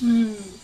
嗯。